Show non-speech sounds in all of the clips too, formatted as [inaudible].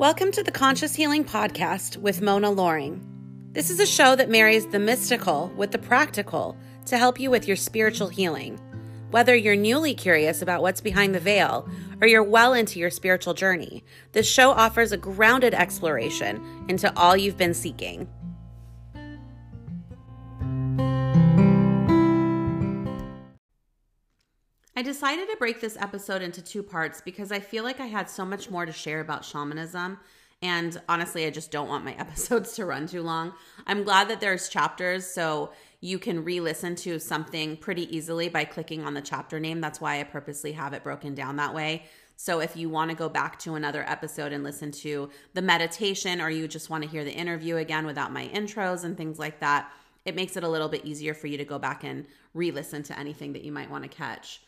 Welcome to the Conscious Healing Podcast with Mona Loring. This is a show that marries the mystical with the practical to help you with your spiritual healing. Whether you're newly curious about what's behind the veil or you're well into your spiritual journey, this show offers a grounded exploration into all you've been seeking. I decided to break this episode into two parts because I feel like I had so much more to share about shamanism. And honestly, I just don't want my [laughs] episodes to run too long. I'm glad that there's chapters so you can re listen to something pretty easily by clicking on the chapter name. That's why I purposely have it broken down that way. So if you want to go back to another episode and listen to the meditation, or you just want to hear the interview again without my intros and things like that, it makes it a little bit easier for you to go back and re listen to anything that you might want to catch.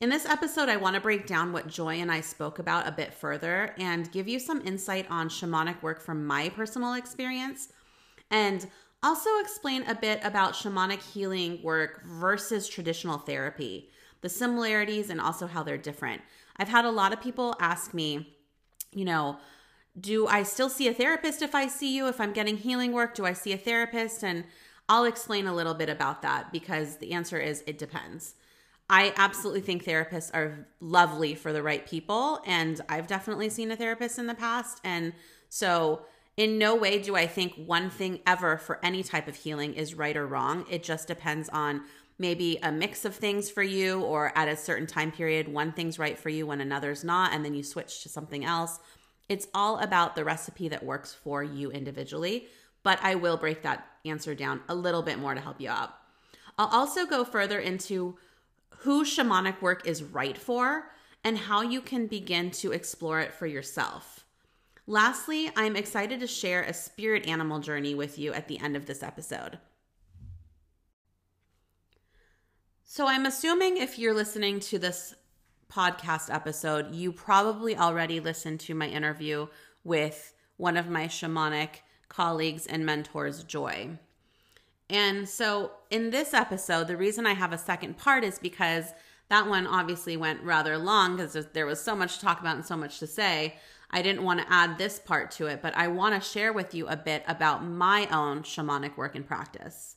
In this episode, I want to break down what Joy and I spoke about a bit further and give you some insight on shamanic work from my personal experience and also explain a bit about shamanic healing work versus traditional therapy, the similarities and also how they're different. I've had a lot of people ask me, you know, do I still see a therapist if I see you? If I'm getting healing work, do I see a therapist? And I'll explain a little bit about that because the answer is it depends. I absolutely think therapists are lovely for the right people. And I've definitely seen a therapist in the past. And so, in no way do I think one thing ever for any type of healing is right or wrong. It just depends on maybe a mix of things for you, or at a certain time period, one thing's right for you when another's not. And then you switch to something else. It's all about the recipe that works for you individually. But I will break that answer down a little bit more to help you out. I'll also go further into who shamanic work is right for, and how you can begin to explore it for yourself. Lastly, I'm excited to share a spirit animal journey with you at the end of this episode. So, I'm assuming if you're listening to this podcast episode, you probably already listened to my interview with one of my shamanic colleagues and mentors, Joy. And so in this episode, the reason I have a second part is because that one obviously went rather long because there was so much to talk about and so much to say. I didn't want to add this part to it, but I want to share with you a bit about my own shamanic work and practice.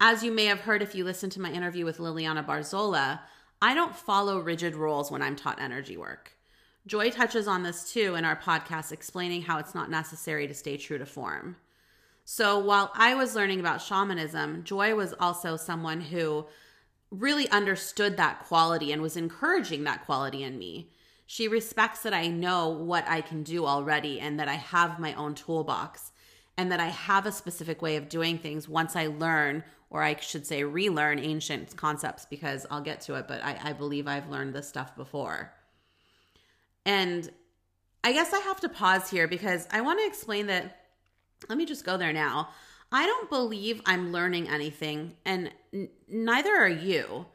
As you may have heard if you listened to my interview with Liliana Barzola, I don't follow rigid rules when I'm taught energy work. Joy touches on this too in our podcast, explaining how it's not necessary to stay true to form. So while I was learning about shamanism, Joy was also someone who really understood that quality and was encouraging that quality in me. She respects that I know what I can do already and that I have my own toolbox and that I have a specific way of doing things once I learn, or I should say, relearn ancient concepts because I'll get to it, but I, I believe I've learned this stuff before. And I guess I have to pause here because I want to explain that let me just go there now. I don't believe I'm learning anything, and n- neither are you.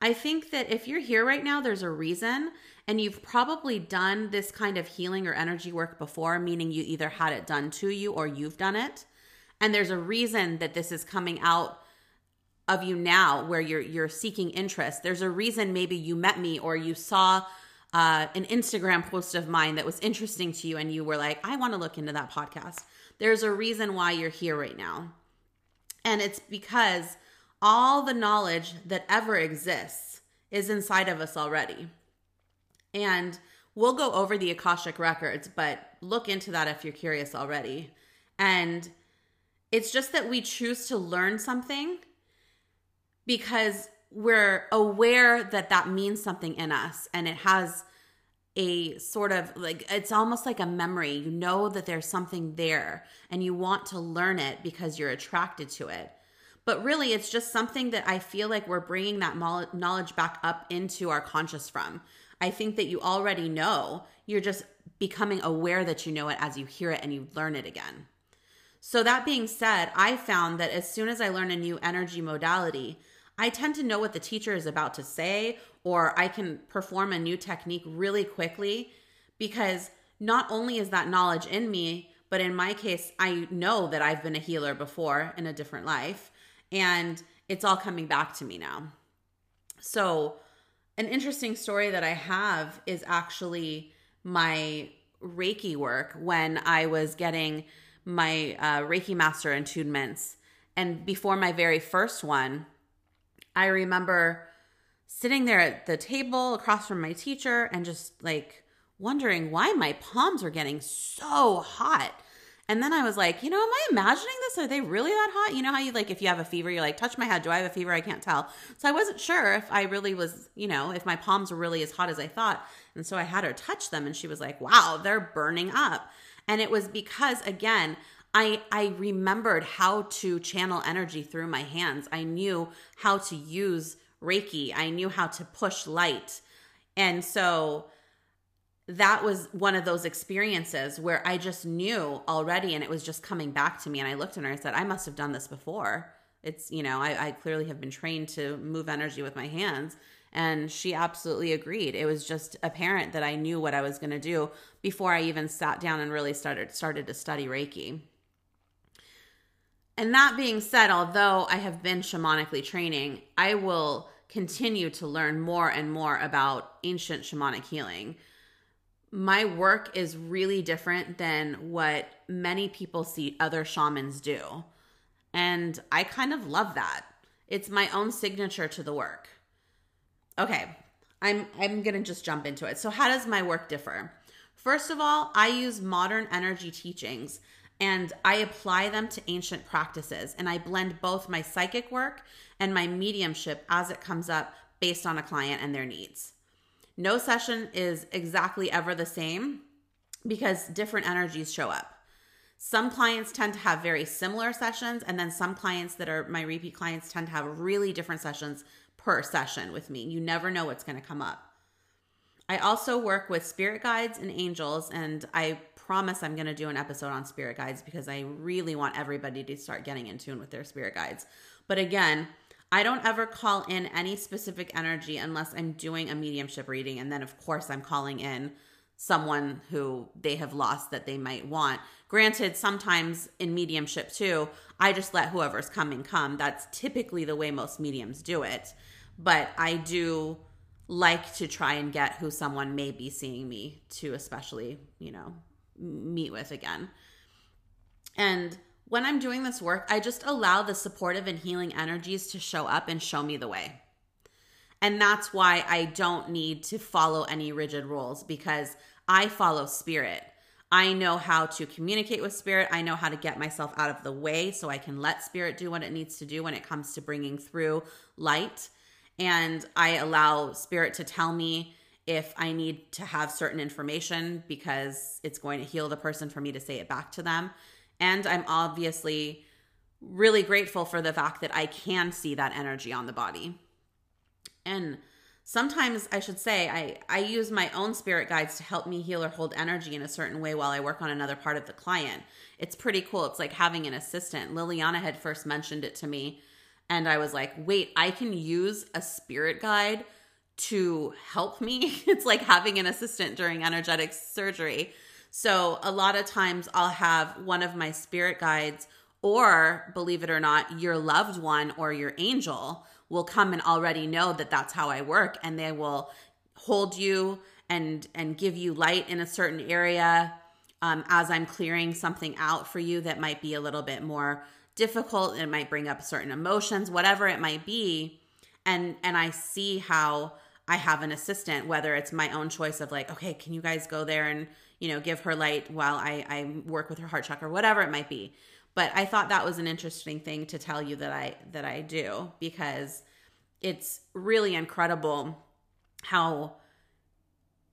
I think that if you're here right now, there's a reason, and you've probably done this kind of healing or energy work before, meaning you either had it done to you or you've done it. And there's a reason that this is coming out of you now where you're you're seeking interest. There's a reason maybe you met me or you saw uh, an Instagram post of mine that was interesting to you and you were like, I want to look into that podcast. There's a reason why you're here right now. And it's because all the knowledge that ever exists is inside of us already. And we'll go over the Akashic records, but look into that if you're curious already. And it's just that we choose to learn something because we're aware that that means something in us and it has a sort of like it's almost like a memory. You know that there's something there and you want to learn it because you're attracted to it. But really, it's just something that I feel like we're bringing that knowledge back up into our conscious from. I think that you already know. You're just becoming aware that you know it as you hear it and you learn it again. So, that being said, I found that as soon as I learn a new energy modality, I tend to know what the teacher is about to say, or I can perform a new technique really quickly because not only is that knowledge in me, but in my case, I know that I've been a healer before in a different life, and it's all coming back to me now. So, an interesting story that I have is actually my Reiki work when I was getting my uh, Reiki Master attunements. And before my very first one, I remember sitting there at the table across from my teacher and just like wondering why my palms were getting so hot. And then I was like, you know, am I imagining this? Are they really that hot? You know how you like, if you have a fever, you're like, touch my head. Do I have a fever? I can't tell. So I wasn't sure if I really was, you know, if my palms were really as hot as I thought. And so I had her touch them and she was like, wow, they're burning up. And it was because, again, I, I remembered how to channel energy through my hands. I knew how to use Reiki. I knew how to push light. And so that was one of those experiences where I just knew already and it was just coming back to me. And I looked at her and said, I must have done this before. It's, you know, I, I clearly have been trained to move energy with my hands. And she absolutely agreed. It was just apparent that I knew what I was going to do before I even sat down and really started started to study Reiki. And that being said, although I have been shamanically training, I will continue to learn more and more about ancient shamanic healing my work is really different than what many people see other shamans do. And I kind of love that. It's my own signature to the work. Okay, I'm I'm going to just jump into it. So how does my work differ? First of all, I use modern energy teachings and I apply them to ancient practices and I blend both my psychic work and my mediumship as it comes up based on a client and their needs. No session is exactly ever the same because different energies show up. Some clients tend to have very similar sessions, and then some clients that are my repeat clients tend to have really different sessions per session with me. You never know what's going to come up. I also work with spirit guides and angels, and I promise I'm going to do an episode on spirit guides because I really want everybody to start getting in tune with their spirit guides. But again, I don't ever call in any specific energy unless I'm doing a mediumship reading. And then, of course, I'm calling in someone who they have lost that they might want. Granted, sometimes in mediumship too, I just let whoever's coming come. That's typically the way most mediums do it. But I do like to try and get who someone may be seeing me to, especially, you know, meet with again. And when I'm doing this work, I just allow the supportive and healing energies to show up and show me the way. And that's why I don't need to follow any rigid rules because I follow spirit. I know how to communicate with spirit. I know how to get myself out of the way so I can let spirit do what it needs to do when it comes to bringing through light. And I allow spirit to tell me if I need to have certain information because it's going to heal the person for me to say it back to them. And I'm obviously really grateful for the fact that I can see that energy on the body. And sometimes I should say I, I use my own spirit guides to help me heal or hold energy in a certain way while I work on another part of the client. It's pretty cool. It's like having an assistant. Liliana had first mentioned it to me, and I was like, wait, I can use a spirit guide to help me. [laughs] It's like having an assistant during energetic surgery. So a lot of times I'll have one of my spirit guides or believe it or not, your loved one or your angel will come and already know that that's how I work and they will hold you and and give you light in a certain area um, as I'm clearing something out for you that might be a little bit more difficult. It might bring up certain emotions, whatever it might be, and and I see how I have an assistant, whether it's my own choice of like, okay, can you guys go there and you know, give her light while I, I work with her heart chakra, whatever it might be. But I thought that was an interesting thing to tell you that I that I do because it's really incredible how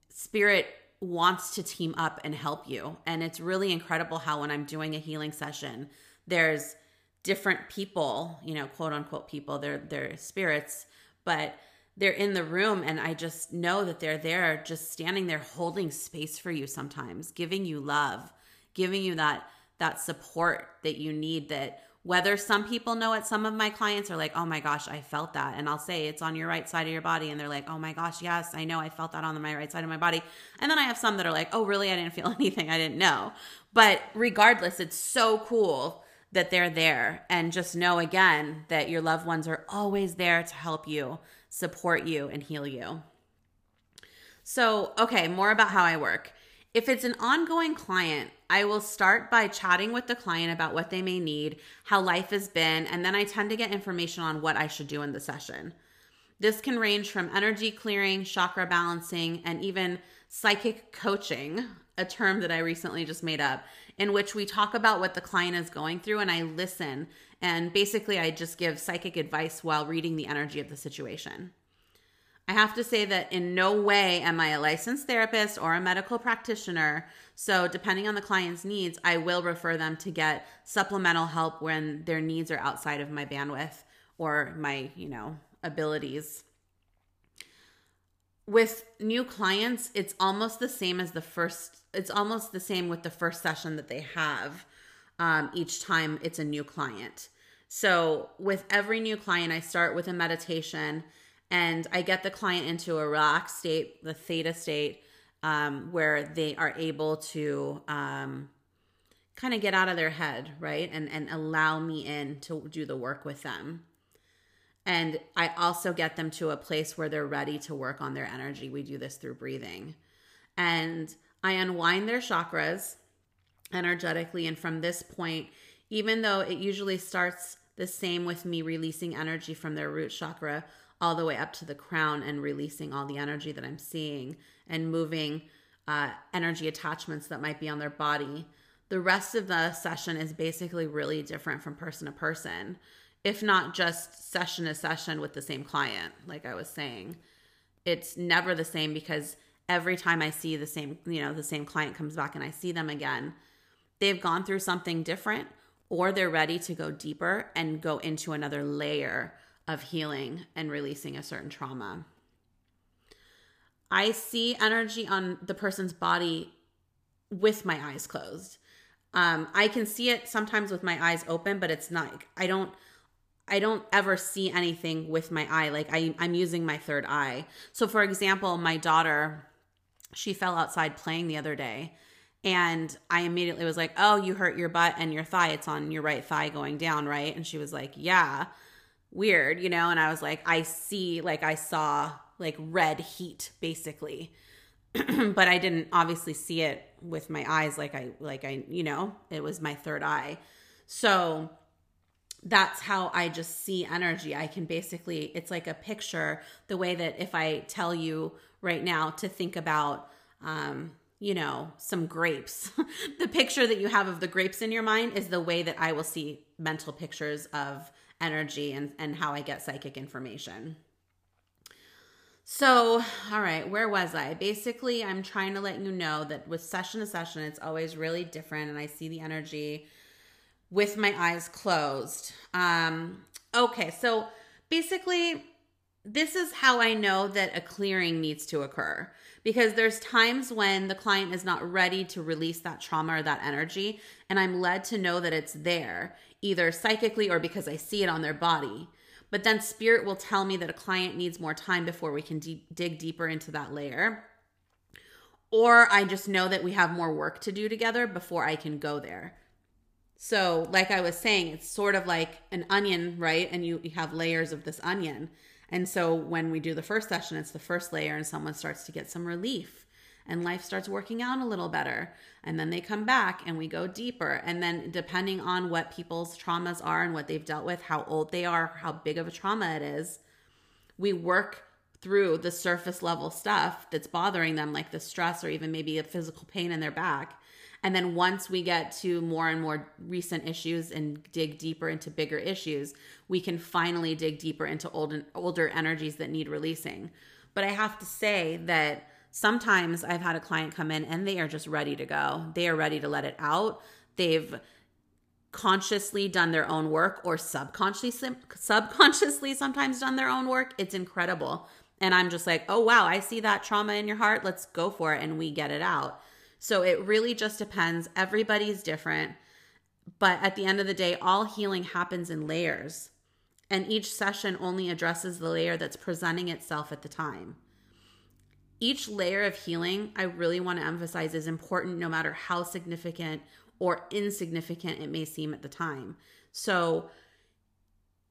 spirit wants to team up and help you. And it's really incredible how when I'm doing a healing session, there's different people, you know, quote unquote people, they're they're spirits, but they're in the room and I just know that they're there just standing there holding space for you sometimes, giving you love, giving you that that support that you need that whether some people know it some of my clients are like oh my gosh i felt that. And i'll say it's on your right side of your body. And they're like oh my gosh yes i know i felt that on my right side of my body. And then i have some that are like oh really? I didn't feel [laughs] anything. I didn't know. But regardless it's so cool that they're there and just know again that your loved ones are always there to help you support you and heal you. So, okay, more about how I work. If it's an ongoing client, I will start by chatting with the client about what they may need, how life has been, and then I tend to get information on what I should do in the session. This can range from energy clearing, chakra balancing, and even psychic coaching, a term that I recently just made up, in which we talk about what the client is going through and I listen. And basically, I just give psychic advice while reading the energy of the situation. I have to say that in no way am I a licensed therapist or a medical practitioner. So, depending on the client's needs, I will refer them to get supplemental help when their needs are outside of my bandwidth or my, you know, abilities. With new clients, it's almost the same as the first, it's almost the same with the first session that they have um, each time it's a new client. So, with every new client, I start with a meditation and I get the client into a relaxed state, the theta state, um, where they are able to um, kind of get out of their head, right? And, and allow me in to do the work with them. And I also get them to a place where they're ready to work on their energy. We do this through breathing. And I unwind their chakras energetically. And from this point, even though it usually starts the same with me releasing energy from their root chakra all the way up to the crown and releasing all the energy that I'm seeing and moving uh, energy attachments that might be on their body. The rest of the session is basically really different from person to person if not just session to session with the same client, like I was saying. It's never the same because every time I see the same, you know, the same client comes back and I see them again, they've gone through something different or they're ready to go deeper and go into another layer of healing and releasing a certain trauma. I see energy on the person's body with my eyes closed. Um, I can see it sometimes with my eyes open, but it's not, I don't, I don't ever see anything with my eye. Like I, I'm using my third eye. So, for example, my daughter, she fell outside playing the other day. And I immediately was like, Oh, you hurt your butt and your thigh. It's on your right thigh going down, right? And she was like, Yeah, weird, you know? And I was like, I see, like, I saw like red heat basically. [clears throat] but I didn't obviously see it with my eyes like I, like I, you know, it was my third eye. So, that's how I just see energy. I can basically, it's like a picture, the way that if I tell you right now to think about, um, you know, some grapes, [laughs] the picture that you have of the grapes in your mind is the way that I will see mental pictures of energy and, and how I get psychic information. So, all right, where was I? Basically, I'm trying to let you know that with session to session, it's always really different, and I see the energy with my eyes closed. Um, okay, so basically, this is how I know that a clearing needs to occur because there's times when the client is not ready to release that trauma or that energy, and I'm led to know that it's there, either psychically or because I see it on their body. But then spirit will tell me that a client needs more time before we can de- dig deeper into that layer. Or I just know that we have more work to do together before I can go there. So, like I was saying, it's sort of like an onion, right? And you, you have layers of this onion. And so, when we do the first session, it's the first layer, and someone starts to get some relief and life starts working out a little better. And then they come back and we go deeper. And then, depending on what people's traumas are and what they've dealt with, how old they are, how big of a trauma it is, we work through the surface level stuff that's bothering them, like the stress or even maybe a physical pain in their back. And then once we get to more and more recent issues and dig deeper into bigger issues, we can finally dig deeper into old, and older energies that need releasing. But I have to say that sometimes I've had a client come in and they are just ready to go. They are ready to let it out. They've consciously done their own work or subconsciously subconsciously sometimes done their own work. It's incredible. And I'm just like, "Oh wow, I see that trauma in your heart. Let's go for it." And we get it out. So it really just depends. Everybody's different. But at the end of the day, all healing happens in layers. And each session only addresses the layer that's presenting itself at the time. Each layer of healing, I really want to emphasize, is important no matter how significant or insignificant it may seem at the time. So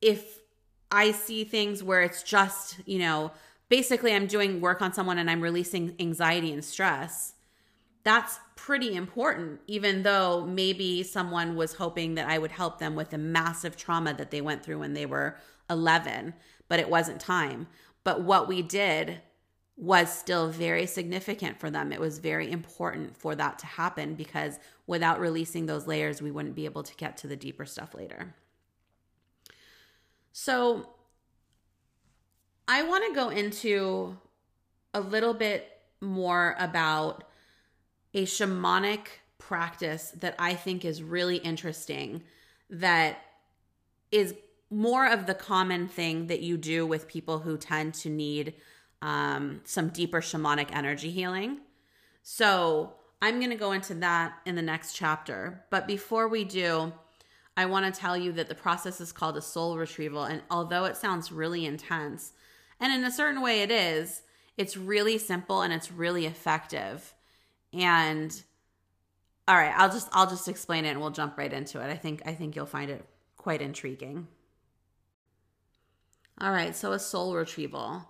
if I see things where it's just, you know, basically I'm doing work on someone and I'm releasing anxiety and stress, that's pretty important, even though maybe someone was hoping that I would help them with the massive trauma that they went through when they were 11, but it wasn't time. But what we did was still very significant for them. It was very important for that to happen because without releasing those layers, we wouldn't be able to get to the deeper stuff later. So, I want to go into a little bit more about a shamanic practice that I think is really interesting that is more of the common thing that you do with people who tend to need um, some deeper shamanic energy healing. So I'm going to go into that in the next chapter. But before we do, I want to tell you that the process is called a soul retrieval. And although it sounds really intense, and in a certain way it is, it's really simple and it's really effective. And all right, I'll just I'll just explain it and we'll jump right into it. I think I think you'll find it quite intriguing. All right, so a soul retrieval.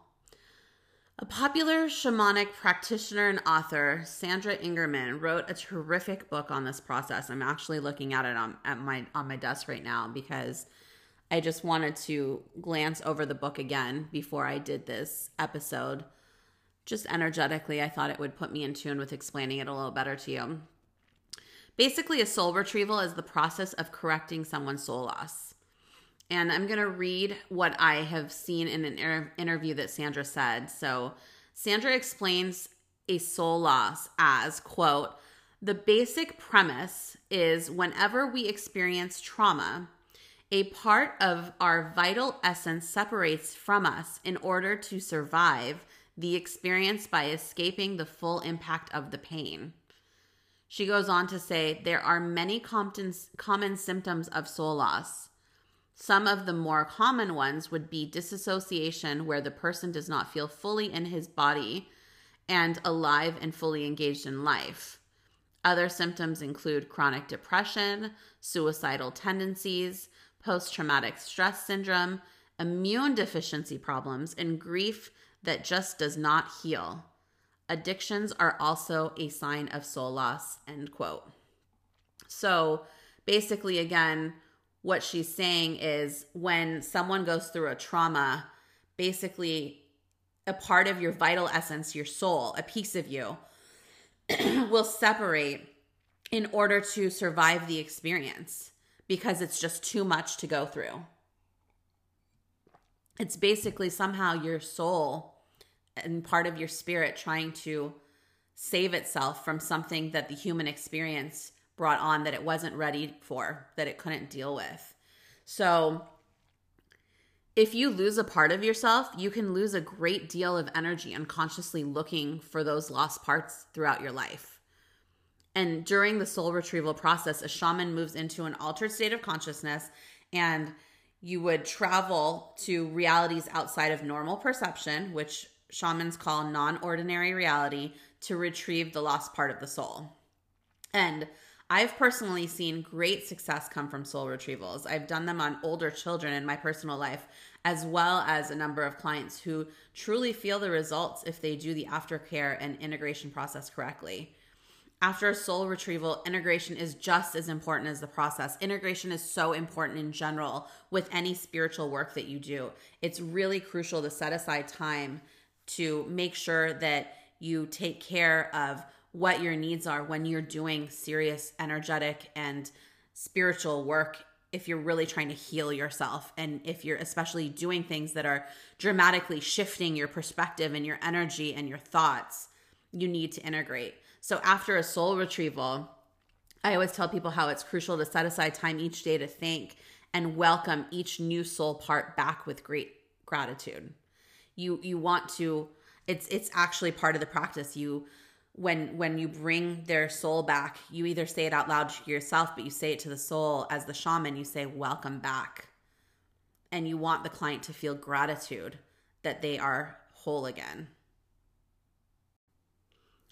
A popular shamanic practitioner and author, Sandra Ingerman, wrote a terrific book on this process. I'm actually looking at it on at my on my desk right now because I just wanted to glance over the book again before I did this episode. Just energetically, I thought it would put me in tune with explaining it a little better to you. Basically, a soul retrieval is the process of correcting someone's soul loss and I'm going to read what I have seen in an inter- interview that Sandra said. So, Sandra explains a soul loss as, quote, the basic premise is whenever we experience trauma, a part of our vital essence separates from us in order to survive the experience by escaping the full impact of the pain. She goes on to say there are many common symptoms of soul loss. Some of the more common ones would be disassociation, where the person does not feel fully in his body and alive and fully engaged in life. Other symptoms include chronic depression, suicidal tendencies, post traumatic stress syndrome, immune deficiency problems, and grief that just does not heal. Addictions are also a sign of soul loss, end quote. So basically, again, what she's saying is when someone goes through a trauma, basically a part of your vital essence, your soul, a piece of you, [clears throat] will separate in order to survive the experience because it's just too much to go through. It's basically somehow your soul and part of your spirit trying to save itself from something that the human experience brought on that it wasn't ready for, that it couldn't deal with. So, if you lose a part of yourself, you can lose a great deal of energy unconsciously looking for those lost parts throughout your life. And during the soul retrieval process, a shaman moves into an altered state of consciousness and you would travel to realities outside of normal perception, which shamans call non ordinary reality, to retrieve the lost part of the soul. And I've personally seen great success come from soul retrievals. I've done them on older children in my personal life, as well as a number of clients who truly feel the results if they do the aftercare and integration process correctly. After a soul retrieval, integration is just as important as the process. Integration is so important in general with any spiritual work that you do. It's really crucial to set aside time to make sure that you take care of what your needs are when you're doing serious, energetic, and spiritual work. If you're really trying to heal yourself, and if you're especially doing things that are dramatically shifting your perspective and your energy and your thoughts, you need to integrate. So, after a soul retrieval, I always tell people how it's crucial to set aside time each day to thank and welcome each new soul part back with great gratitude. You you want to it's it's actually part of the practice. You when when you bring their soul back you either say it out loud to yourself but you say it to the soul as the shaman you say welcome back and you want the client to feel gratitude that they are whole again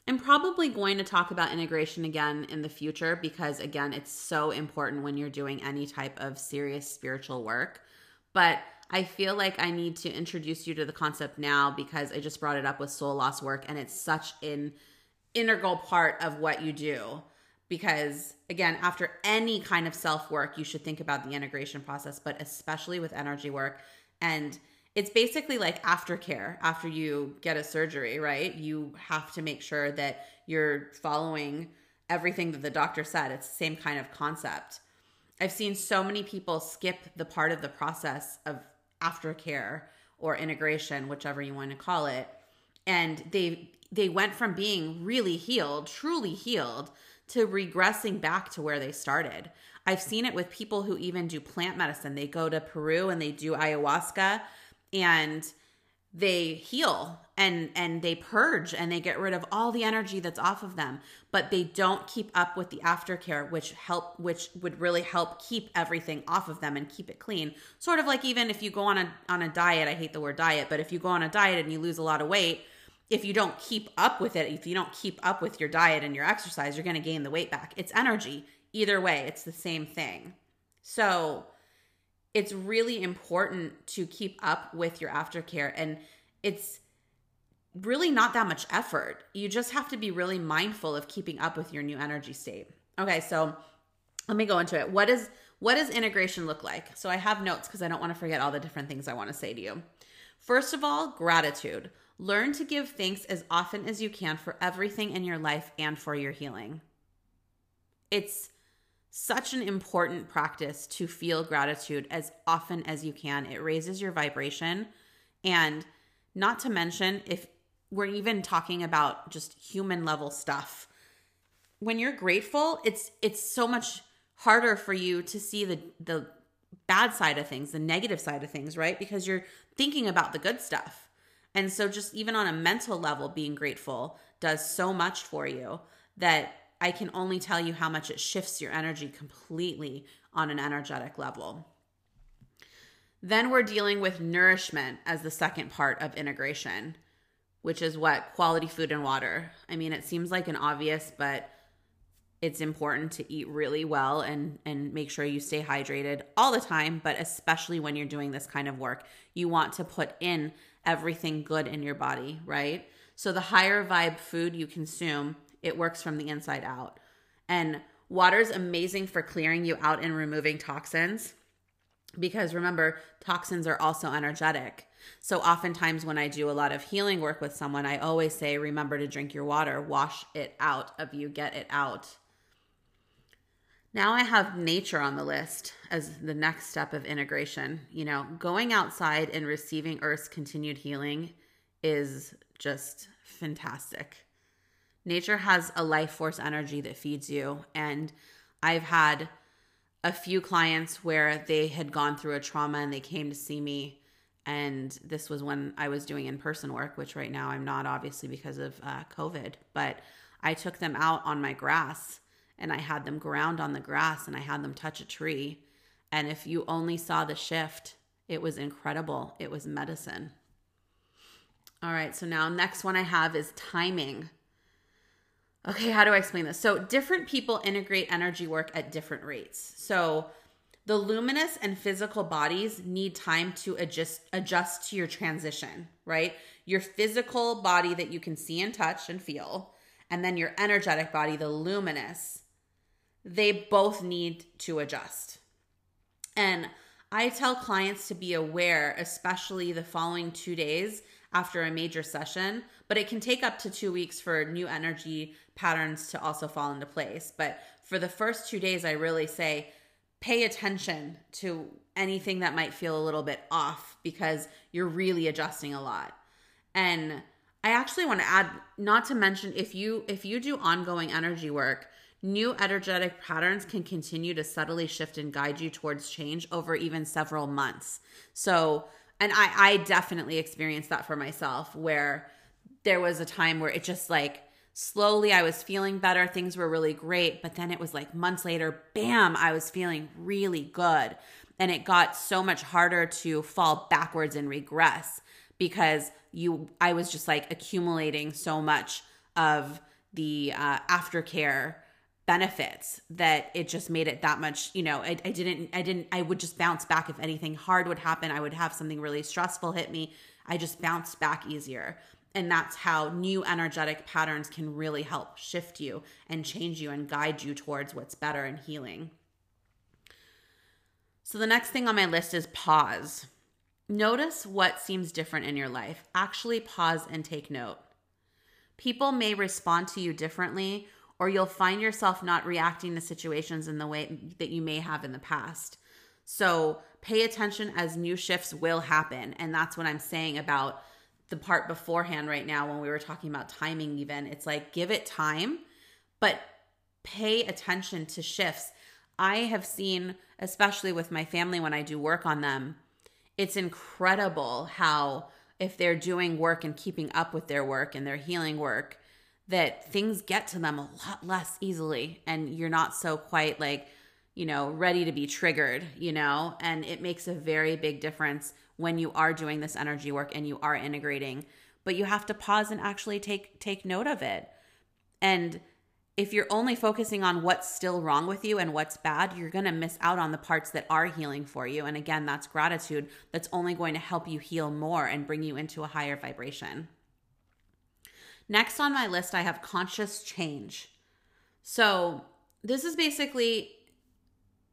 I'm probably going to talk about integration again in the future because, again, it's so important when you're doing any type of serious spiritual work. But I feel like I need to introduce you to the concept now because I just brought it up with soul loss work and it's such an integral part of what you do because again after any kind of self work you should think about the integration process but especially with energy work and it's basically like aftercare after you get a surgery right you have to make sure that you're following everything that the doctor said it's the same kind of concept i've seen so many people skip the part of the process of aftercare or integration whichever you want to call it and they they went from being really healed truly healed to regressing back to where they started. I've seen it with people who even do plant medicine. They go to Peru and they do ayahuasca and they heal and and they purge and they get rid of all the energy that's off of them but they don't keep up with the aftercare which help which would really help keep everything off of them and keep it clean sort of like even if you go on a on a diet i hate the word diet but if you go on a diet and you lose a lot of weight if you don't keep up with it, if you don't keep up with your diet and your exercise, you're going to gain the weight back. It's energy. Either way, it's the same thing. So it's really important to keep up with your aftercare. And it's really not that much effort. You just have to be really mindful of keeping up with your new energy state. Okay, so let me go into it. What is what does integration look like? So I have notes because I don't want to forget all the different things I want to say to you. First of all, gratitude. Learn to give thanks as often as you can for everything in your life and for your healing. It's such an important practice to feel gratitude as often as you can. It raises your vibration. And not to mention, if we're even talking about just human level stuff, when you're grateful, it's it's so much harder for you to see the the bad side of things, the negative side of things, right? Because you're thinking about the good stuff. And so, just even on a mental level, being grateful does so much for you that I can only tell you how much it shifts your energy completely on an energetic level. Then we're dealing with nourishment as the second part of integration, which is what? Quality food and water. I mean, it seems like an obvious, but it's important to eat really well and and make sure you stay hydrated all the time but especially when you're doing this kind of work you want to put in everything good in your body right so the higher vibe food you consume it works from the inside out. And water is amazing for clearing you out and removing toxins because remember toxins are also energetic. So oftentimes when i do a lot of healing work with someone i always say remember to drink your water. Wash it out of you. Get it out. Now I have nature on the list as the next step of integration. You know, going outside and receiving Earth's continued healing is just fantastic. Nature has a life force energy that feeds you. And I've had a few clients where they had gone through a trauma and they came to see me. And this was when I was doing in person work, which right now I'm not, obviously, because of uh, COVID. But I took them out on my grass and I had them ground on the grass and I had them touch a tree. And if you only saw the shift, it was incredible. It was medicine. All right, so now next one I have is timing. Okay, how do I explain this? So, different people integrate energy work at different rates. So, the luminous and physical bodies need time to adjust adjust to your transition, right? Your physical body that you can see and touch and feel, and then your energetic body, the luminous, they both need to adjust. And I tell clients to be aware, especially the following two days after a major session, but it can take up to two weeks for new energy patterns to also fall into place. But for the first two days, I really say pay attention to anything that might feel a little bit off because you're really adjusting a lot. And I actually want to add not to mention if you if you do ongoing energy work, New energetic patterns can continue to subtly shift and guide you towards change over even several months. So, and I, I definitely experienced that for myself where there was a time where it just like slowly I was feeling better. Things were really great. But then it was like months later, bam, I was feeling really good. And it got so much harder to fall backwards and regress because you, I was just like accumulating so much of the uh, aftercare benefits that it just made it that much you know I, I, didn't i didn't i would just bounce back if anything hard would happen i would have something really stressful hit me i just bounced back easier And that's how new energetic patterns can really help shift you and change you and guide you towards what's better and healing. So, the next thing on my list is pause. Notice what seems different in your life. Actually, pause and take note. People may respond to you differently, or you'll find yourself not reacting to situations in the way that you may have in the past. So, pay attention as new shifts will happen. And that's what I'm saying about the part beforehand right now when we were talking about timing, even. It's like give it time, but pay attention to shifts. I have seen, especially with my family when I do work on them, it's incredible how if they're doing work and keeping up with their work and their healing work, that things get to them a lot less easily and you're not so quite like, you know, ready to be triggered, you know, and it makes a very big difference when you are doing this energy work and you are integrating. But you have to pause and actually take take note of it. And if you're only focusing on what's still wrong with you and what's bad, you're going to miss out on the parts that are healing for you. And again, that's gratitude that's only going to help you heal more and bring you into a higher vibration. Next on my list, I have conscious change. So, this is basically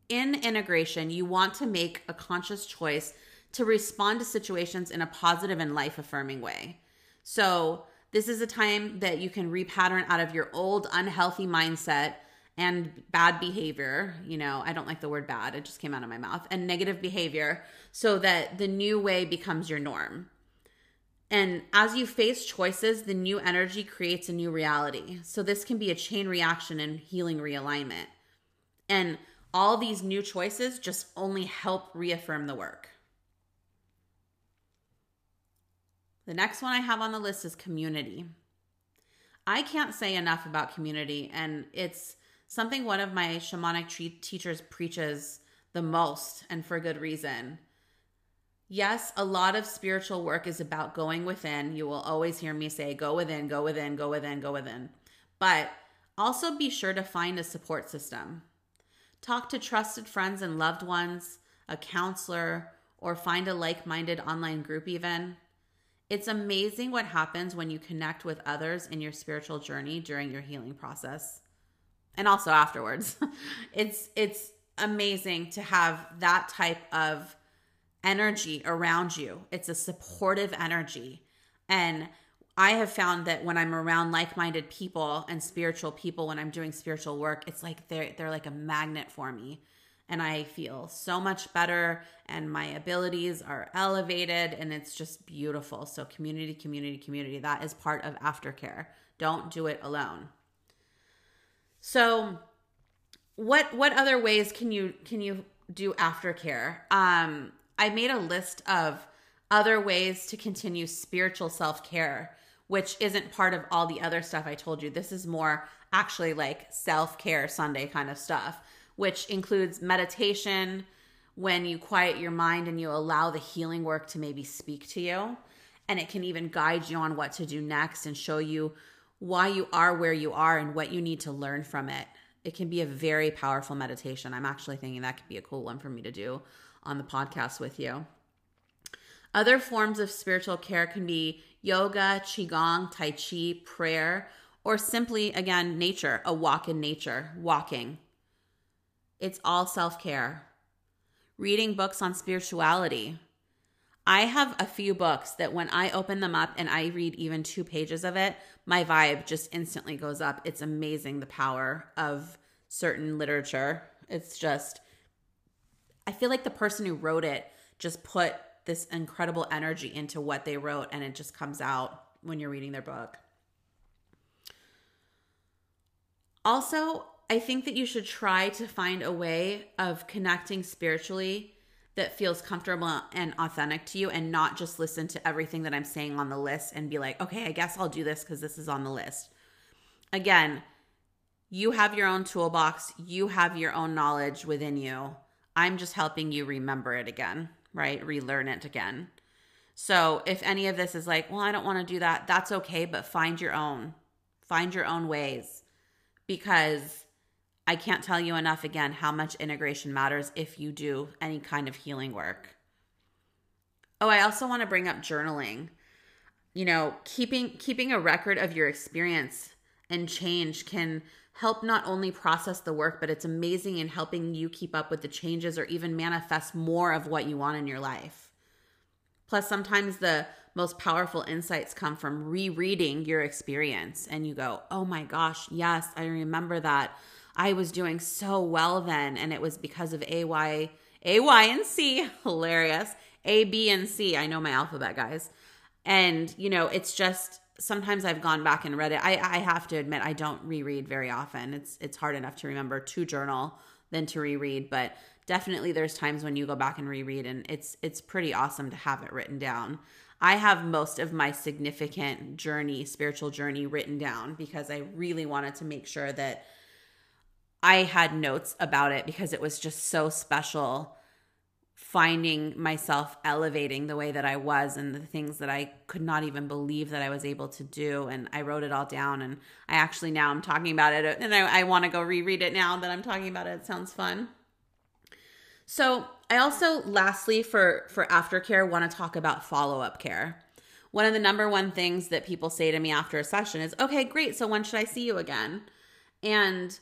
in integration, you want to make a conscious choice to respond to situations in a positive and life affirming way. So, this is a time that you can repattern out of your old unhealthy mindset and bad behavior. You know, I don't like the word bad, it just came out of my mouth, and negative behavior so that the new way becomes your norm. And as you face choices, the new energy creates a new reality. So this can be a chain reaction and healing realignment. And all these new choices just only help reaffirm the work. The next one I have on the list is community. I can't say enough about community, and it's something one of my shamanic tre- teachers preaches the most, and for good reason. Yes, a lot of spiritual work is about going within. You will always hear me say, go within, go within, go within, go within. But also be sure to find a support system. Talk to trusted friends and loved ones, a counselor, or find a like minded online group, even. It's amazing what happens when you connect with others in your spiritual journey during your healing process and also afterwards. [laughs] it's it's amazing to have that type of energy around you. It's a supportive energy. And I have found that when I'm around like-minded people and spiritual people when I'm doing spiritual work, it's like they're they're like a magnet for me and I feel so much better and my abilities are elevated and it's just beautiful. So community, community, community, that is part of aftercare. Don't do it alone. So what what other ways can you can you do aftercare? Um I made a list of other ways to continue spiritual self-care which isn't part of all the other stuff I told you. This is more actually like self-care Sunday kind of stuff which includes meditation when you quiet your mind and you allow the healing work to maybe speak to you. And it can even guide you on what to do next and show you why you are where you are and what you need to learn from it. It can be a very powerful meditation. I'm actually thinking that could be a cool one for me to do on the podcast with you. Other forms of spiritual care can be yoga, qigong, tai chi, prayer, or simply again nature, a walk in nature, walking. It's all self care. Reading books on spirituality. I have a few books that when I open them up and I read even two pages of it, my vibe just instantly goes up. It's amazing the power of certain literature. It's just, I feel like the person who wrote it just put this incredible energy into what they wrote and it just comes out when you're reading their book. Also, I think that you should try to find a way of connecting spiritually that feels comfortable and authentic to you and not just listen to everything that I'm saying on the list and be like, okay, I guess I'll do this because this is on the list. Again, you have your own toolbox, you have your own knowledge within you. I'm just helping you remember it again, right? Relearn it again. So if any of this is like, well, I don't want to do that, that's okay, but find your own. Find your own ways because I can't tell you enough again how much integration matters if you do any kind of healing work. Oh, I also want to bring up journaling. you know, keeping keeping a record of your experience and change can help not only process the work, but it's amazing in helping you keep up with the changes or even manifest more of what you want in your life. Plus, sometimes the most powerful insights come from rereading your experience and you go, oh my gosh, yes, I remember that. I was doing so well then, and it was because of A, Y, A, Y, and C. [laughs] Hilarious. A, B, and C. I know my alphabet, guys. And, you know, it's just sometimes I've gone back and read it. I, I have to admit I don't reread very often. It's it's hard enough to remember to journal than to reread, but definitely there's times when you go back and reread and it's it's pretty awesome to have it written down. I have most of my significant journey, spiritual journey written down because I really wanted to make sure that I had notes about it because it was just so special finding myself elevating the way that I was and the things that I could not even believe that I was able to do. And I wrote it all down. And I actually now I'm talking about it and I, I want to go reread it now that I'm talking about it. It sounds fun. So I also lastly for for aftercare want to talk about follow-up care. One of the number one things that people say to me after a session is, okay, great. So when should I see you again? And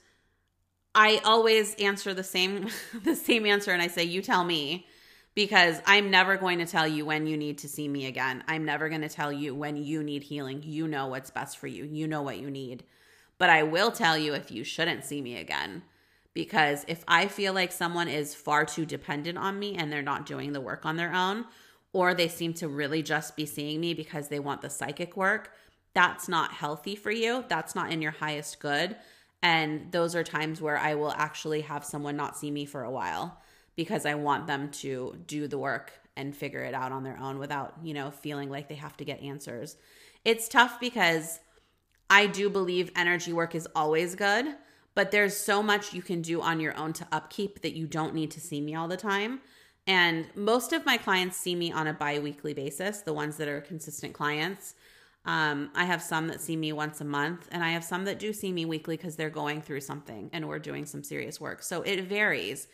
I always answer the same [laughs] the same answer and I say, you tell me because I'm never going to tell you when you need to see me again. I'm never going to tell you when you need healing. You know what's best for you, you know what you need. But I will tell you if you shouldn't see me again. Because if I feel like someone is far too dependent on me and they're not doing the work on their own, or they seem to really just be seeing me because they want the psychic work, that's not healthy for you. That's not in your highest good. And those are times where I will actually have someone not see me for a while because I want them to do the work and figure it out on their own without, you know, feeling like they have to get answers. It's tough because I do believe energy work is always good, but there's so much you can do on your own to upkeep that you don't need to see me all the time. And most of my clients see me on a bi weekly basis, the ones that are consistent clients. Um, I have some that see me once a month, and I have some that do see me weekly because they're going through something and we're doing some serious work. So it varies.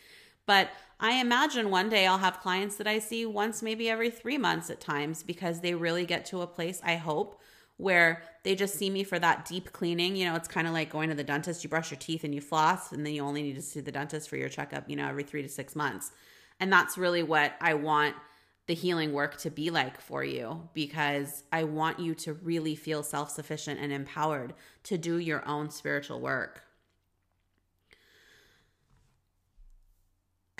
But I imagine one day I'll have clients that I see once, maybe every three months at times, because they really get to a place, I hope, where they just see me for that deep cleaning. You know, it's kind of like going to the dentist. You brush your teeth and you floss, and then you only need to see the dentist for your checkup, you know, every three to six months. And that's really what I want the healing work to be like for you because I want you to really feel self sufficient and empowered to do your own spiritual work.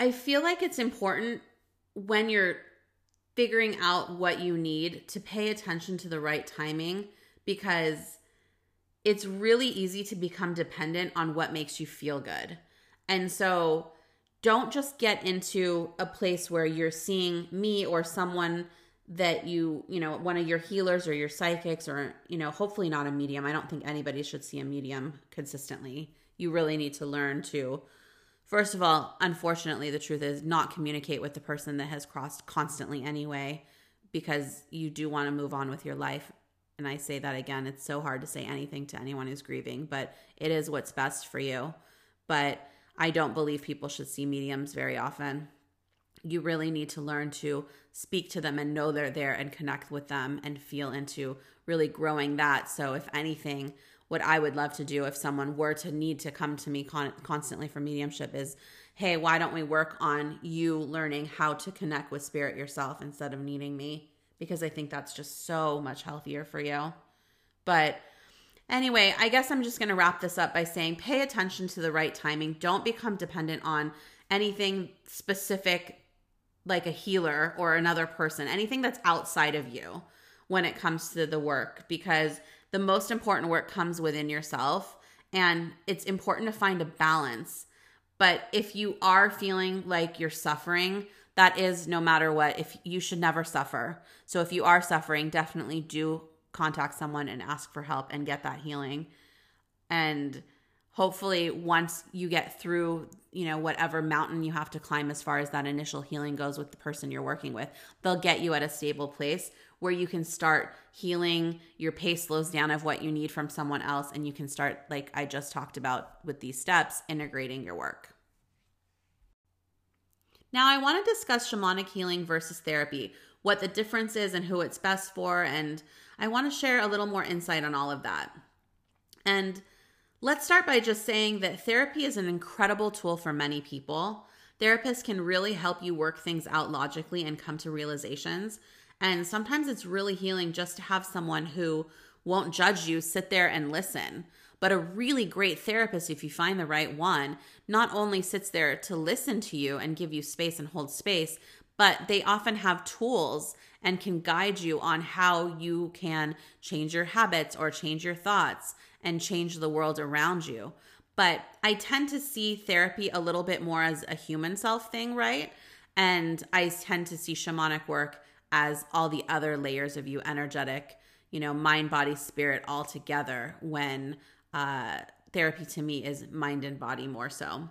I feel like it's important when you're figuring out what you need to pay attention to the right timing because it's really easy to become dependent on what makes you feel good. And so don't just get into a place where you're seeing me or someone that you, you know, one of your healers or your psychics or, you know, hopefully not a medium. I don't think anybody should see a medium consistently. You really need to learn to first of all, unfortunately, the truth is not communicate with the person that has crossed constantly anyway, because you do want to move on with your life. And I say that again, it's so hard to say anything to anyone who's grieving, but it is what's best for you. But I don't believe people should see mediums very often. You really need to learn to speak to them and know they're there and connect with them and feel into really growing that. So, if anything, what I would love to do if someone were to need to come to me con- constantly for mediumship is hey, why don't we work on you learning how to connect with spirit yourself instead of needing me? Because I think that's just so much healthier for you. But anyway, I guess I'm just going to wrap this up by saying pay attention to the right timing. Don't become dependent on anything specific like a healer or another person, anything that's outside of you when it comes to the work because the most important work comes within yourself and it's important to find a balance. But if you are feeling like you're suffering, that is no matter what, if you should never suffer. So if you are suffering, definitely do contact someone and ask for help and get that healing. And hopefully once you get through you know whatever mountain you have to climb as far as that initial healing goes with the person you're working with they'll get you at a stable place where you can start healing. Your pace slows down of what you need from someone else, and you can start, like I just talked about with these steps, integrating your work. Now, I want to discuss shamanic healing versus therapy. what the difference is and who it's best for. And I want to share a little more insight on all of that. And let's start by just saying that therapy is an incredible tool for many people. Therapists can really help you work things out logically and come to realizations. And sometimes it's really healing just to have someone who won't judge you sit there and listen. But a really great therapist, if you find the right one, not only sits there to listen to you and give you space and hold space, but they often have tools and can guide you on how you can change your habits or change your thoughts and change the world around you. But I tend to see therapy a little bit more as a human self thing, right? And I tend to see shamanic work as all the other layers of you energetic, you know, mind, body, spirit all together when uh, therapy to me is mind and body more so.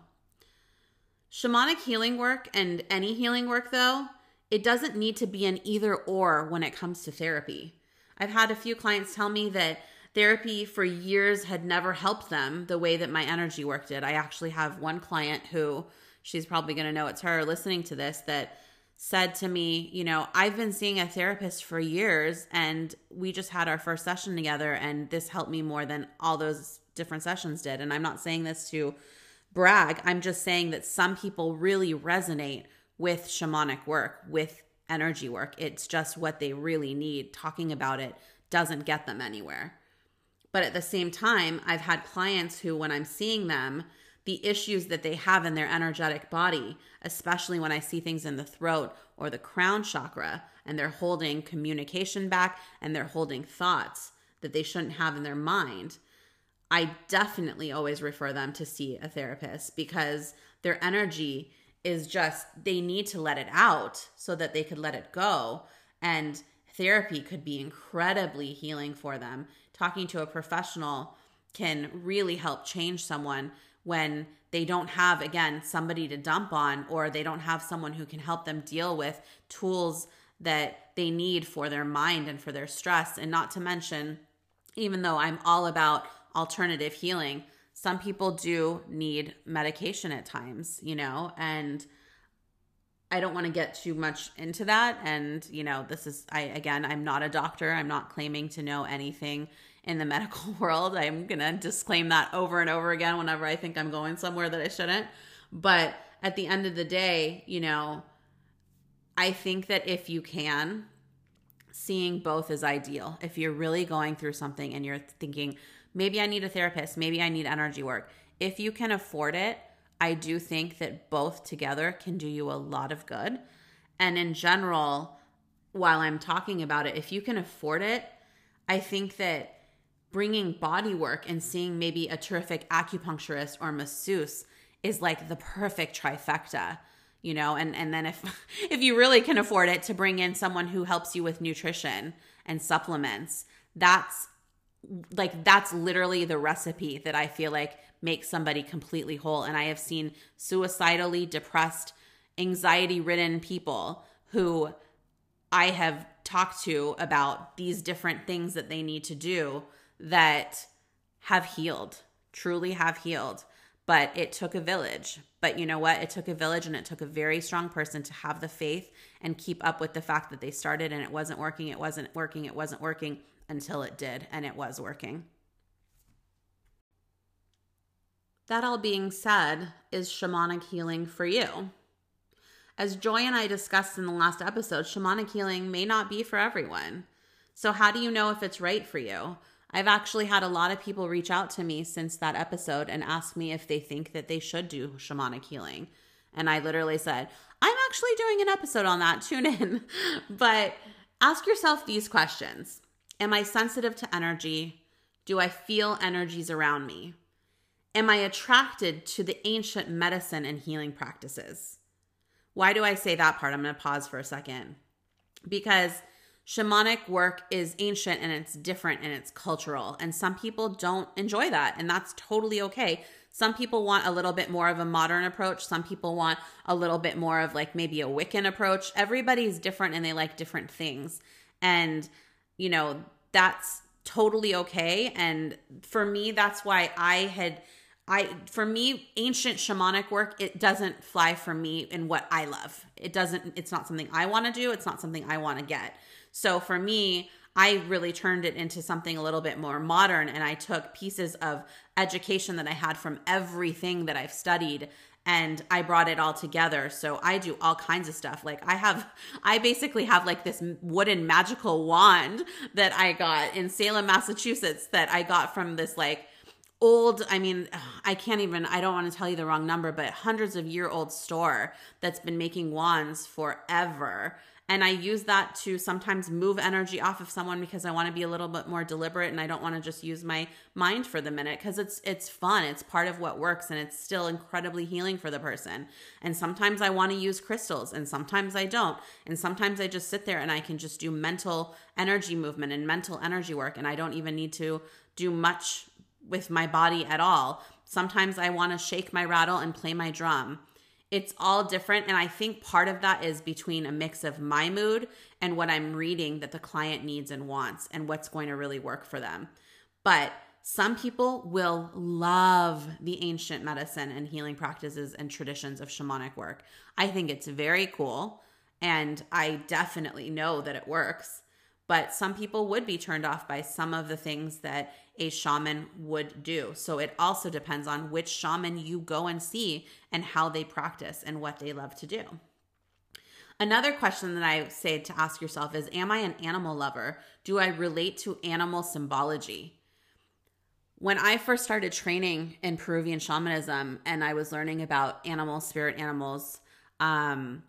Shamanic healing work and any healing work, though, it doesn't need to be an either or when it comes to therapy. I've had a few clients tell me that therapy for years had never helped them the way that my energy work did. I actually have one client who she's probably going to know it's her listening to this that said to me, you know, I've been seeing a therapist for years and we just had our first session together and this helped me more than all those different sessions did. And I'm not saying this to brag, I'm just saying that some people really resonate with shamanic work, with energy work. It's just what they really need. Talking about it doesn't get them anywhere. But at the same time, I've had clients who, when I'm seeing them, the issues that they have in their energetic body, especially when I see things in the throat or the crown chakra, and they're holding communication back and they're holding thoughts that they shouldn't have in their mind. I definitely always refer them to see a therapist because their energy is just, they need to let it out so that they could let it go. And therapy could be incredibly healing for them. Talking to a professional can really help change someone when they don't have again somebody to dump on or they don't have someone who can help them deal with tools that they need for their mind and for their stress and not to mention even though I'm all about alternative healing some people do need medication at times you know and I don't want to get too much into that and you know this is I again I'm not a doctor I'm not claiming to know anything in the [laughs] medical world. I'm going to disclaim that over and over again whenever I think I'm going somewhere that I shouldn't. But at the end of the day, you know, I think that if you can, seeing both is ideal. If you're really going through something and you're thinking, maybe I need a therapist, maybe I need energy work, if you can afford it, I do think that both together can do you a lot of good. And in general, while I'm talking about it, if you can afford it, I think that bringing body work and seeing maybe a terrific acupuncturist or masseuse is like the perfect trifecta you know? And and then if [laughs] if you really can afford it to bring in someone who helps you with nutrition and supplements that's like that's literally the recipe that i feel like makes somebody completely whole and i have seen suicidally depressed anxiety ridden people who i have talked to about these different things that they need to do that have healed, truly have healed. But it took a village. But you know what? It took a village and it took a very strong person to have the faith and keep up with the fact that they started and it wasn't working, it wasn't working, it wasn't working until it did and it was working. That all being said, is shamanic healing for you? As Joy and I discussed in the last episode, shamanic healing may not be for everyone. So, how do you know if it's right for you? I've actually had a lot of people reach out to me since that episode and ask me if they think that they should do shamanic healing. And I literally said, I'm actually doing an episode on that. Tune in. [laughs] but ask yourself these questions Am I sensitive to energy? Do I feel energies around me? Am I attracted to the ancient medicine and healing practices? Why do I say that part? I'm going to pause for a second. Because shamanic work is ancient and it's different and it's cultural. And some people don't enjoy that, and that's totally okay. Some people want a little bit more of a modern approach. Some people want a little bit more of like maybe a Wiccan approach. Everybody's different and they like different things. And, you know, that's totally okay. And for me, that's why I had I for me ancient shamanic work it doesn't fly for me in what I love. It doesn't it's not something I want to do, it's not something I want to get. So for me, I really turned it into something a little bit more modern and I took pieces of education that I had from everything that I've studied and I brought it all together. So I do all kinds of stuff. Like I have, I basically have like this wooden magical wand that I got in Salem, Massachusetts that I got from this like old, I mean, I can't even, I don't want to tell you the wrong number, but hundreds of year old store that's been making wands forever. And I use that to sometimes move energy off of someone because I want to be a little bit more deliberate and I don't want to just use my mind for the minute because it's it's fun. It's part of what works and it's still incredibly healing for the person. And sometimes I want to use crystals and sometimes I don't. And sometimes I just sit there and I can just do mental energy movement and mental energy work and I don't even need to do much with my body at all. Sometimes I want to shake my rattle and play my drum it's all different. And I think part of that is between a mix of my mood and what I'm reading that the client needs and wants and what's going to really work for them. But some people will love the ancient medicine and healing practices and traditions of shamanic work. I think it's very cool. And I definitely know that it works. But some people would be turned off by some of the things that a shaman would do. So it also depends on which shaman you go and see and how they practice and what they love to do. Another question that I say to ask yourself is Am I an animal lover? Do I relate to animal symbology? When I first started training in Peruvian shamanism and I was learning about animal spirit animals, um,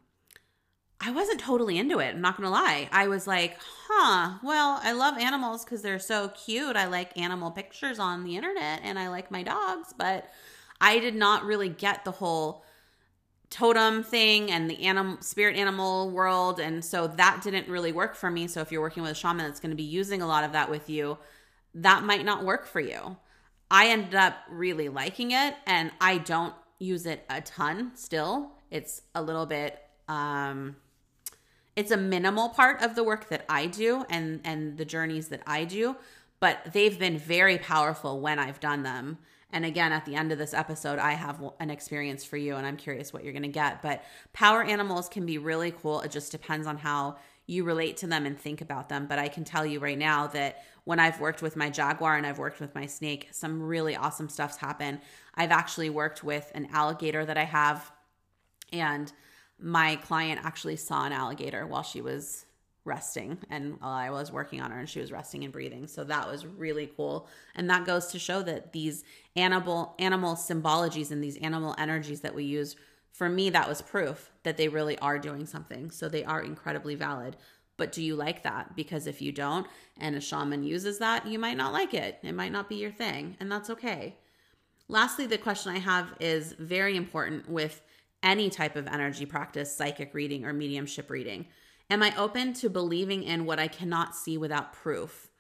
I wasn't totally into it. I'm not going to lie. I was like, huh, well, I love animals because they're so cute. I like animal pictures on the internet and I like my dogs, but I did not really get the whole totem thing and the animal spirit animal world and so that didn't really work for me so if you're working with a shaman that's going to be using a lot of that with you that might not work for you i ended up really liking it and i don't use it a ton still it's a little bit um it's a minimal part of the work that I do and and the journeys that I do, but they've been very powerful when I've done them. And again, at the end of this episode, I have an experience for you, and I'm curious what you're going to get. But power animals can be really cool. It just depends on how you relate to them and think about them. But I can tell you right now that when I've worked with my jaguar and I've worked with my snake, some really awesome stuff's happened. I've actually worked with an alligator that I have, and my client actually saw an alligator while she was resting and I was working on her and she was resting and breathing. So that was really cool. And that goes to show that these animal animal symbologies and these animal energies that we use for me that was proof that they really are doing something. So they are incredibly valid. But do you like that? Because if you don't and a shaman uses that, you might not like it. It might not be your thing, and that's okay. Lastly, the question I have is very important with any type of energy practice, psychic reading, or mediumship reading? Am I open to believing in what I cannot see without proof?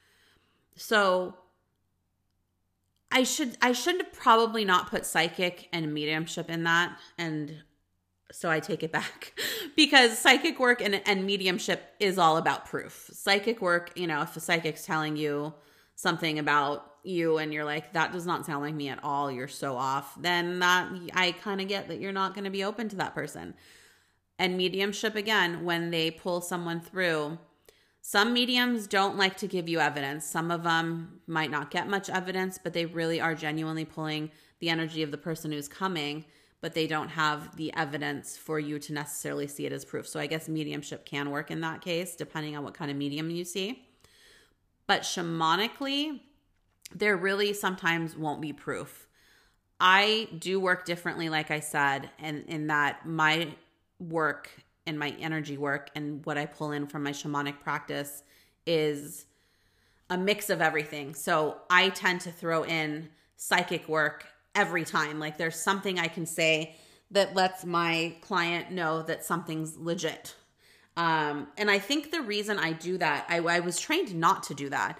So I should I should probably not put psychic and mediumship in that and so I take it back [laughs] because psychic work and, and mediumship is all about proof. Psychic work, you know, if a psychic's telling you something about you and you're like that does not sound like me at all. You're so off then that i kind of get that you're not going to be open to that person. And mediumship again when they pull someone through some mediums don't like to give you evidence. Some of them might not get much evidence but they really are genuinely pulling the energy of the person who's coming but they don't have the evidence for you to necessarily see it as proof. So i guess mediumship can work in that case depending on what kind of medium you see. But shamanically there really sometimes won't be proof. I do work differently, like I said, and in that my work and my energy work and what I pull in from my shamanic practice is a mix of everything. So I tend to throw in psychic work every time. Like there's something I can say that lets my client know that something's legit. Um, and I think the reason I do that, I, I was trained not to do that.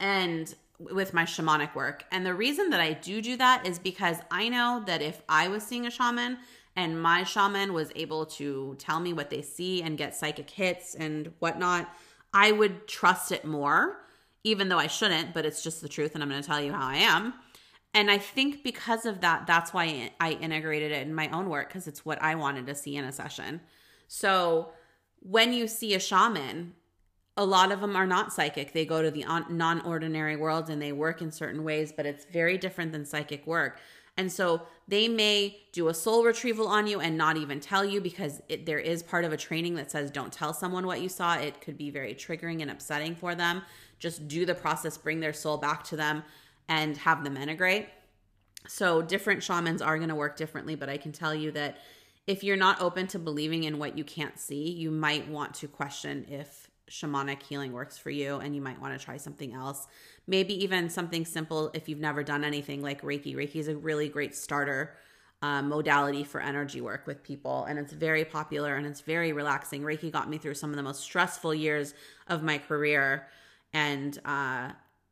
And with my shamanic work. And the reason that I do do that is because I know that if I was seeing a shaman and my shaman was able to tell me what they see and get psychic hits and whatnot, I would trust it more, even though I shouldn't, but it's just the truth and I'm going to tell you how I am. And I think because of that, that's why I integrated it in my own work because it's what I wanted to see in a session. So when you see a shaman, a lot of them are not psychic. They go to the non ordinary world and they work in certain ways, but it's very different than psychic work. And so they may do a soul retrieval on you and not even tell you because it, there is part of a training that says don't tell someone what you saw. It could be very triggering and upsetting for them. Just do the process, bring their soul back to them, and have them integrate. So different shamans are going to work differently, but I can tell you that if you're not open to believing in what you can't see, you might want to question if shamanic healing works for you and you might want to try something else. Maybe even something simple if you've never done anything like Reiki. Reiki is a really great starter um, modality for energy work with people, and it's very popular and it's very relaxing. Reiki got me through some of the most stressful years of my career, and uh,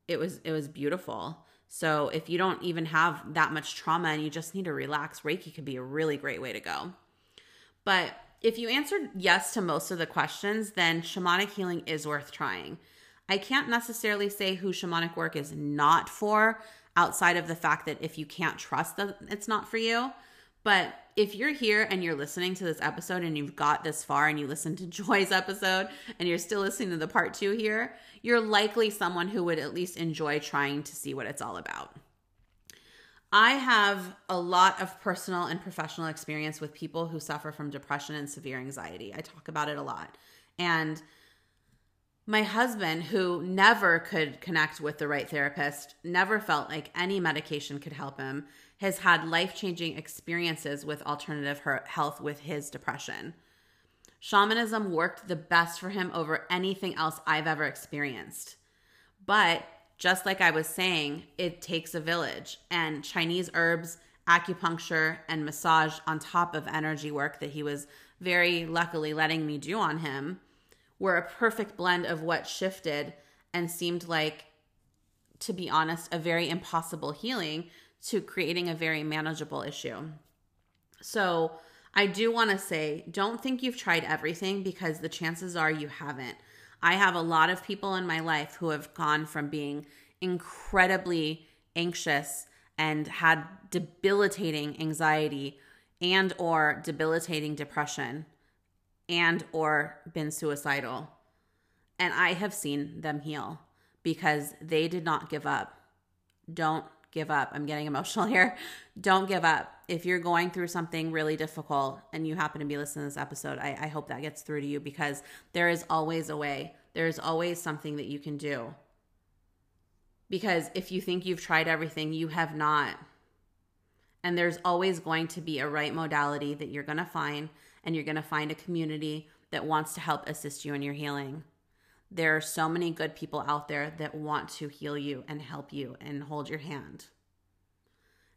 it was it was beautiful. So if you don't even have that much trauma and you just need to relax, Reiki could be a really great way to go. But if you answered yes to most of the questions, then shamanic healing is worth trying. I can't necessarily say who shamanic work is not for outside of the fact that if you can't trust that it's not for you. But if you're here and you're listening to this episode and you've got this far and you listened to [laughs] Joy's episode and you're still listening to the part two here, you're likely someone who would at least enjoy trying to see what it's all about. I have a lot of personal and professional experience with people who suffer from depression and severe anxiety. I talk about it a lot. And my husband, who never could connect with the right therapist, never felt like any medication could help him, has had life changing experiences with alternative health with his depression. Shamanism worked the best for him over anything else I've ever experienced. But just like I was saying, it takes a village. And Chinese herbs, acupuncture, and massage on top of energy work that he was very luckily letting me do on him were a perfect blend of what shifted and seemed like, to be honest, a very impossible healing to creating a very manageable issue. So, I do want to say don't think you've tried everything because the chances are you haven't. I have a lot of people in my life who have gone from being incredibly anxious and had debilitating anxiety and or debilitating depression and or been suicidal. And i have seen them heal because they did not give up. Don't give up i'm getting emotional [laughs] here don't give up if you're going through something really difficult and you happen to be listening to this episode, I, I hope that gets through to you because there is always a way. There's always something that you can do. Because if you think you've tried everything, you have not. And there's always going to be a right modality that you're going to find, and you're going to find a community that wants to help assist you in your healing. There are so many good people out there that want to heal you and help you and hold your hand.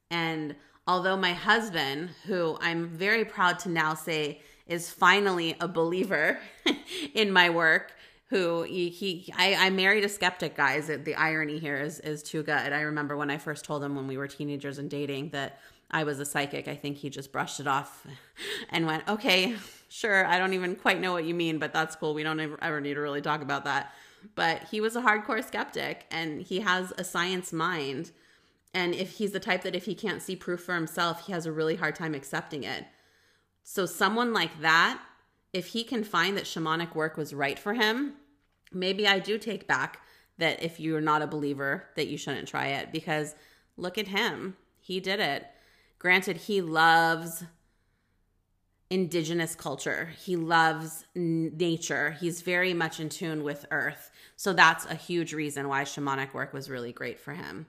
And although my husband, who I'm very proud to now say is finally a believer [laughs] in my work, who he, he I, I married a skeptic, guys. The irony here is is too good. I remember when I first told him when we were teenagers and dating that I was a psychic. I think he just brushed it off [laughs] and went, "Okay, sure. I don't even quite know what you mean, but that's cool. We don't ever, ever need to really talk about that." But he was a hardcore skeptic, and he has a science mind and if he's the type that if he can't see proof for himself, he has a really hard time accepting it. So, someone like that, if he can find that shamanic work was right for him, maybe I do take back that if you're not a believer, that you shouldn't try it because look at him. He did it. Granted, he loves indigenous culture. He loves nature. He's very much in tune with earth. So that's a huge reason why shamanic work was really great for him.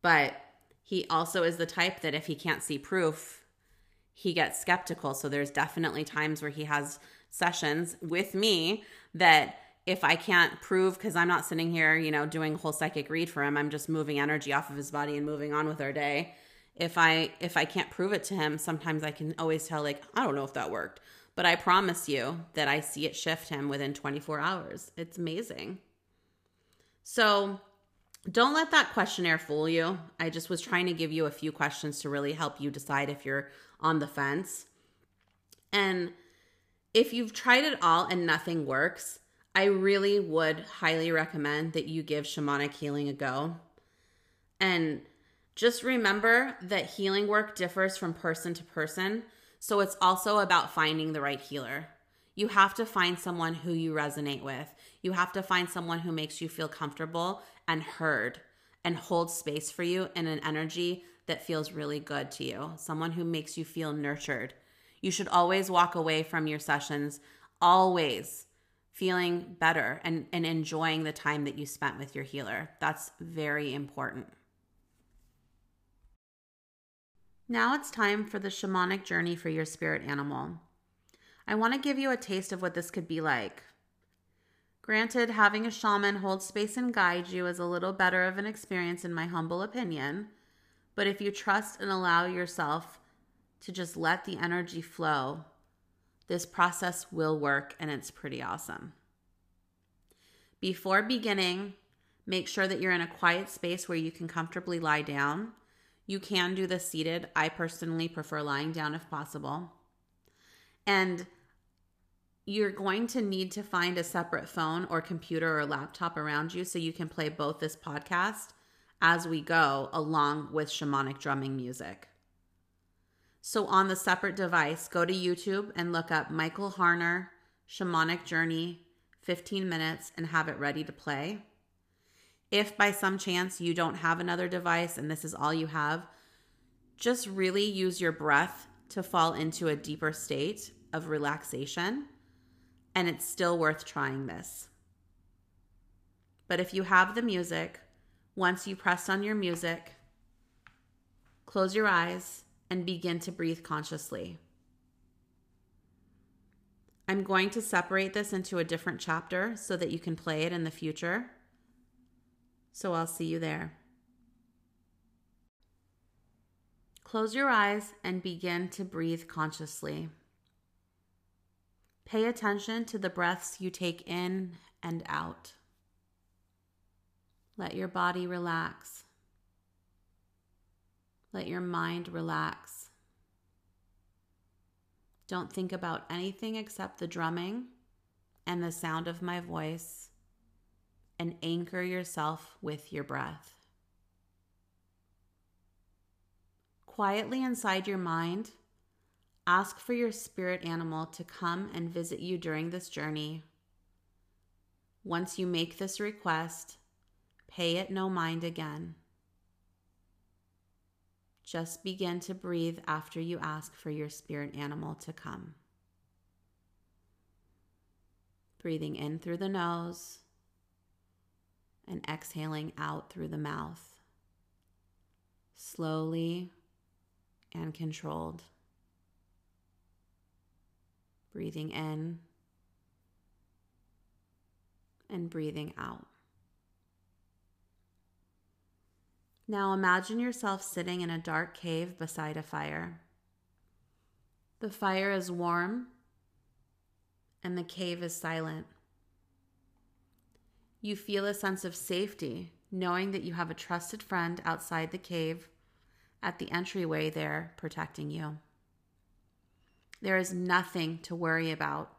But he also is the type that if he can't see proof, he gets skeptical. So there's definitely times where he has sessions with me that if I can't prove, because I'm not sitting here, you know, doing a whole psychic read for him, I'm just moving energy off of his body and moving on with our day. If I if I can't prove it to him, sometimes I can always tell like I don't know if that worked, but I promise you that I see it shift him within 24 hours. It's amazing. So don't let that questionnaire fool you. I just was trying to give you a few questions to really help you decide if you're on the fence. And if you've tried it all and nothing works, I really would highly recommend that you give shamanic healing a go. And Just remember that healing work differs from person to person, so it's also about finding the right healer. You have to find someone who you resonate with. You have to find someone who makes you feel comfortable and heard and holds space for you in an energy that feels really good to you, someone who makes you feel nurtured. You should always walk away from your sessions, always feeling better and, and enjoying the time that you spent with your healer. That's very important. Now it's time for the shamanic journey for your spirit animal. I want to give you a taste of what this could be like. Granted, having a shaman hold space and guide you is a little better of an experience, in my humble opinion. But if you trust and allow yourself to just let the energy flow, this process will work and it's pretty awesome. Before beginning, make sure that you're in a quiet space where you can comfortably lie down. You can do this seated. I personally prefer lying down if possible. And you're going to need to find a separate phone or computer or laptop around you so you can play both this podcast as we go along with shamanic drumming music. So on the separate device, go to YouTube and look up Michael Harner Shamanic Journey 15 minutes and have it ready to play. If by some chance you don't have another device and this is all you have, just really use your breath to fall into a deeper state of relaxation, and it's still worth trying this. But if you have the music, once you press on your music, close your eyes and begin to breathe consciously. I'm going to separate this into a different chapter so that you can play it in the future. So I'll see you there. Close your eyes and begin to breathe consciously. Pay attention to the breaths you take in and out. Let your body relax. Let your mind relax. Don't think about anything except the drumming and the sound of my voice, and anchor yourself with your breath. Quietly inside your mind, ask for your spirit animal to come and visit you during this journey. Once you make this request, pay it no mind again. Just begin to breathe after you ask for your spirit animal to come. Breathing in through the nose and exhaling out through the mouth. Slowly and controlled. Breathing in and breathing out. Now imagine yourself sitting in a dark cave beside a fire. The fire is warm and the cave is silent. You feel a sense of safety knowing that you have a trusted friend outside the cave at the entryway there protecting you. There is nothing to worry about,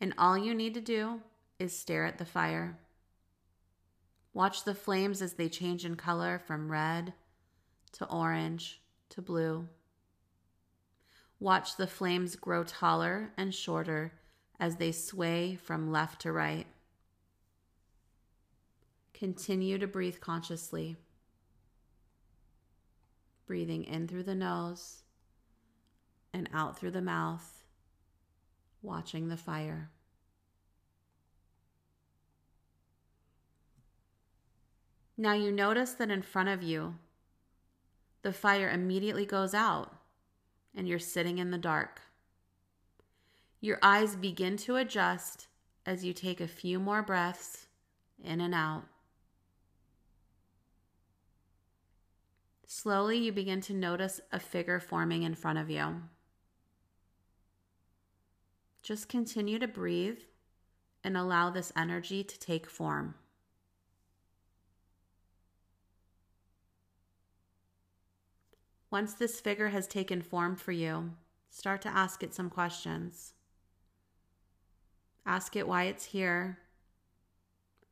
and all you need to do is stare at the fire. Watch the flames as they change in color from red to orange to blue. Watch the flames grow taller and shorter as they sway from left to right. Continue to breathe consciously. Breathing in through the nose and out through the mouth, watching the fire. Now you notice that in front of you, the fire immediately goes out and you're sitting in the dark. Your eyes begin to adjust as you take a few more breaths in and out. Slowly, you begin to notice a figure forming in front of you. Just continue to breathe and allow this energy to take form. Once this figure has taken form for you, start to ask it some questions. Ask it why it's here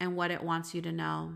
and what it wants you to know.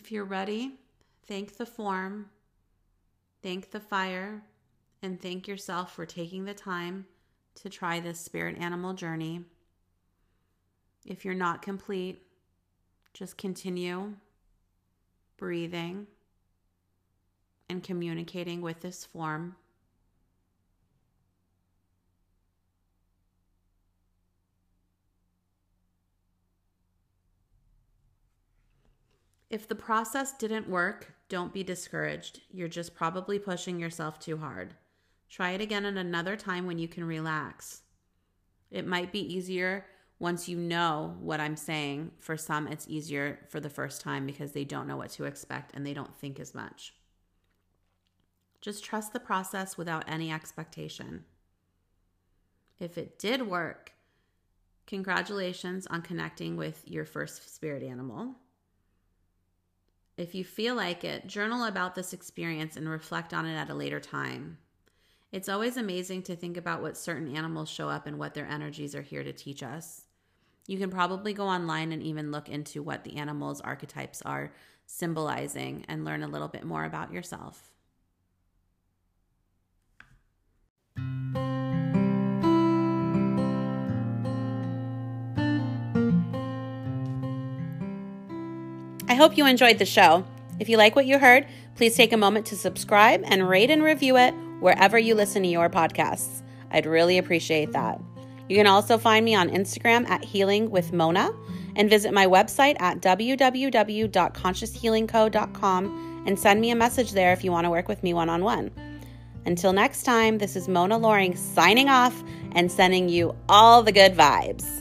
If you're ready, thank the form, thank the fire, and thank yourself for taking the time to try this spirit animal journey. If you're not complete, just continue breathing and communicating with this form. If the process didn't work, don't be discouraged. You're just probably pushing yourself too hard. Try it again at another time when you can relax. It might be easier once you know what I'm saying. For some, it's easier for the first time because they don't know what to expect and they don't think as much. Just trust the process without any expectation. If it did work, congratulations on connecting with your first spirit animal. If you feel like it, journal about this experience and reflect on it at a later time. It's always amazing to think about what certain animals show up and what their energies are here to teach us. You can probably go online and even look into what the animals' archetypes are symbolizing and learn a little bit more about yourself. I hope you enjoyed the show. If you like what you heard, please take a moment to subscribe and rate and review it wherever you listen to your podcasts. I'd really appreciate that. You can also find me on Instagram at Healing with Mona and visit my website at www.conscioushealingco.com and send me a message there if you want to work with me one on one. Until next time, this is Mona Loring signing off and sending you all the good vibes.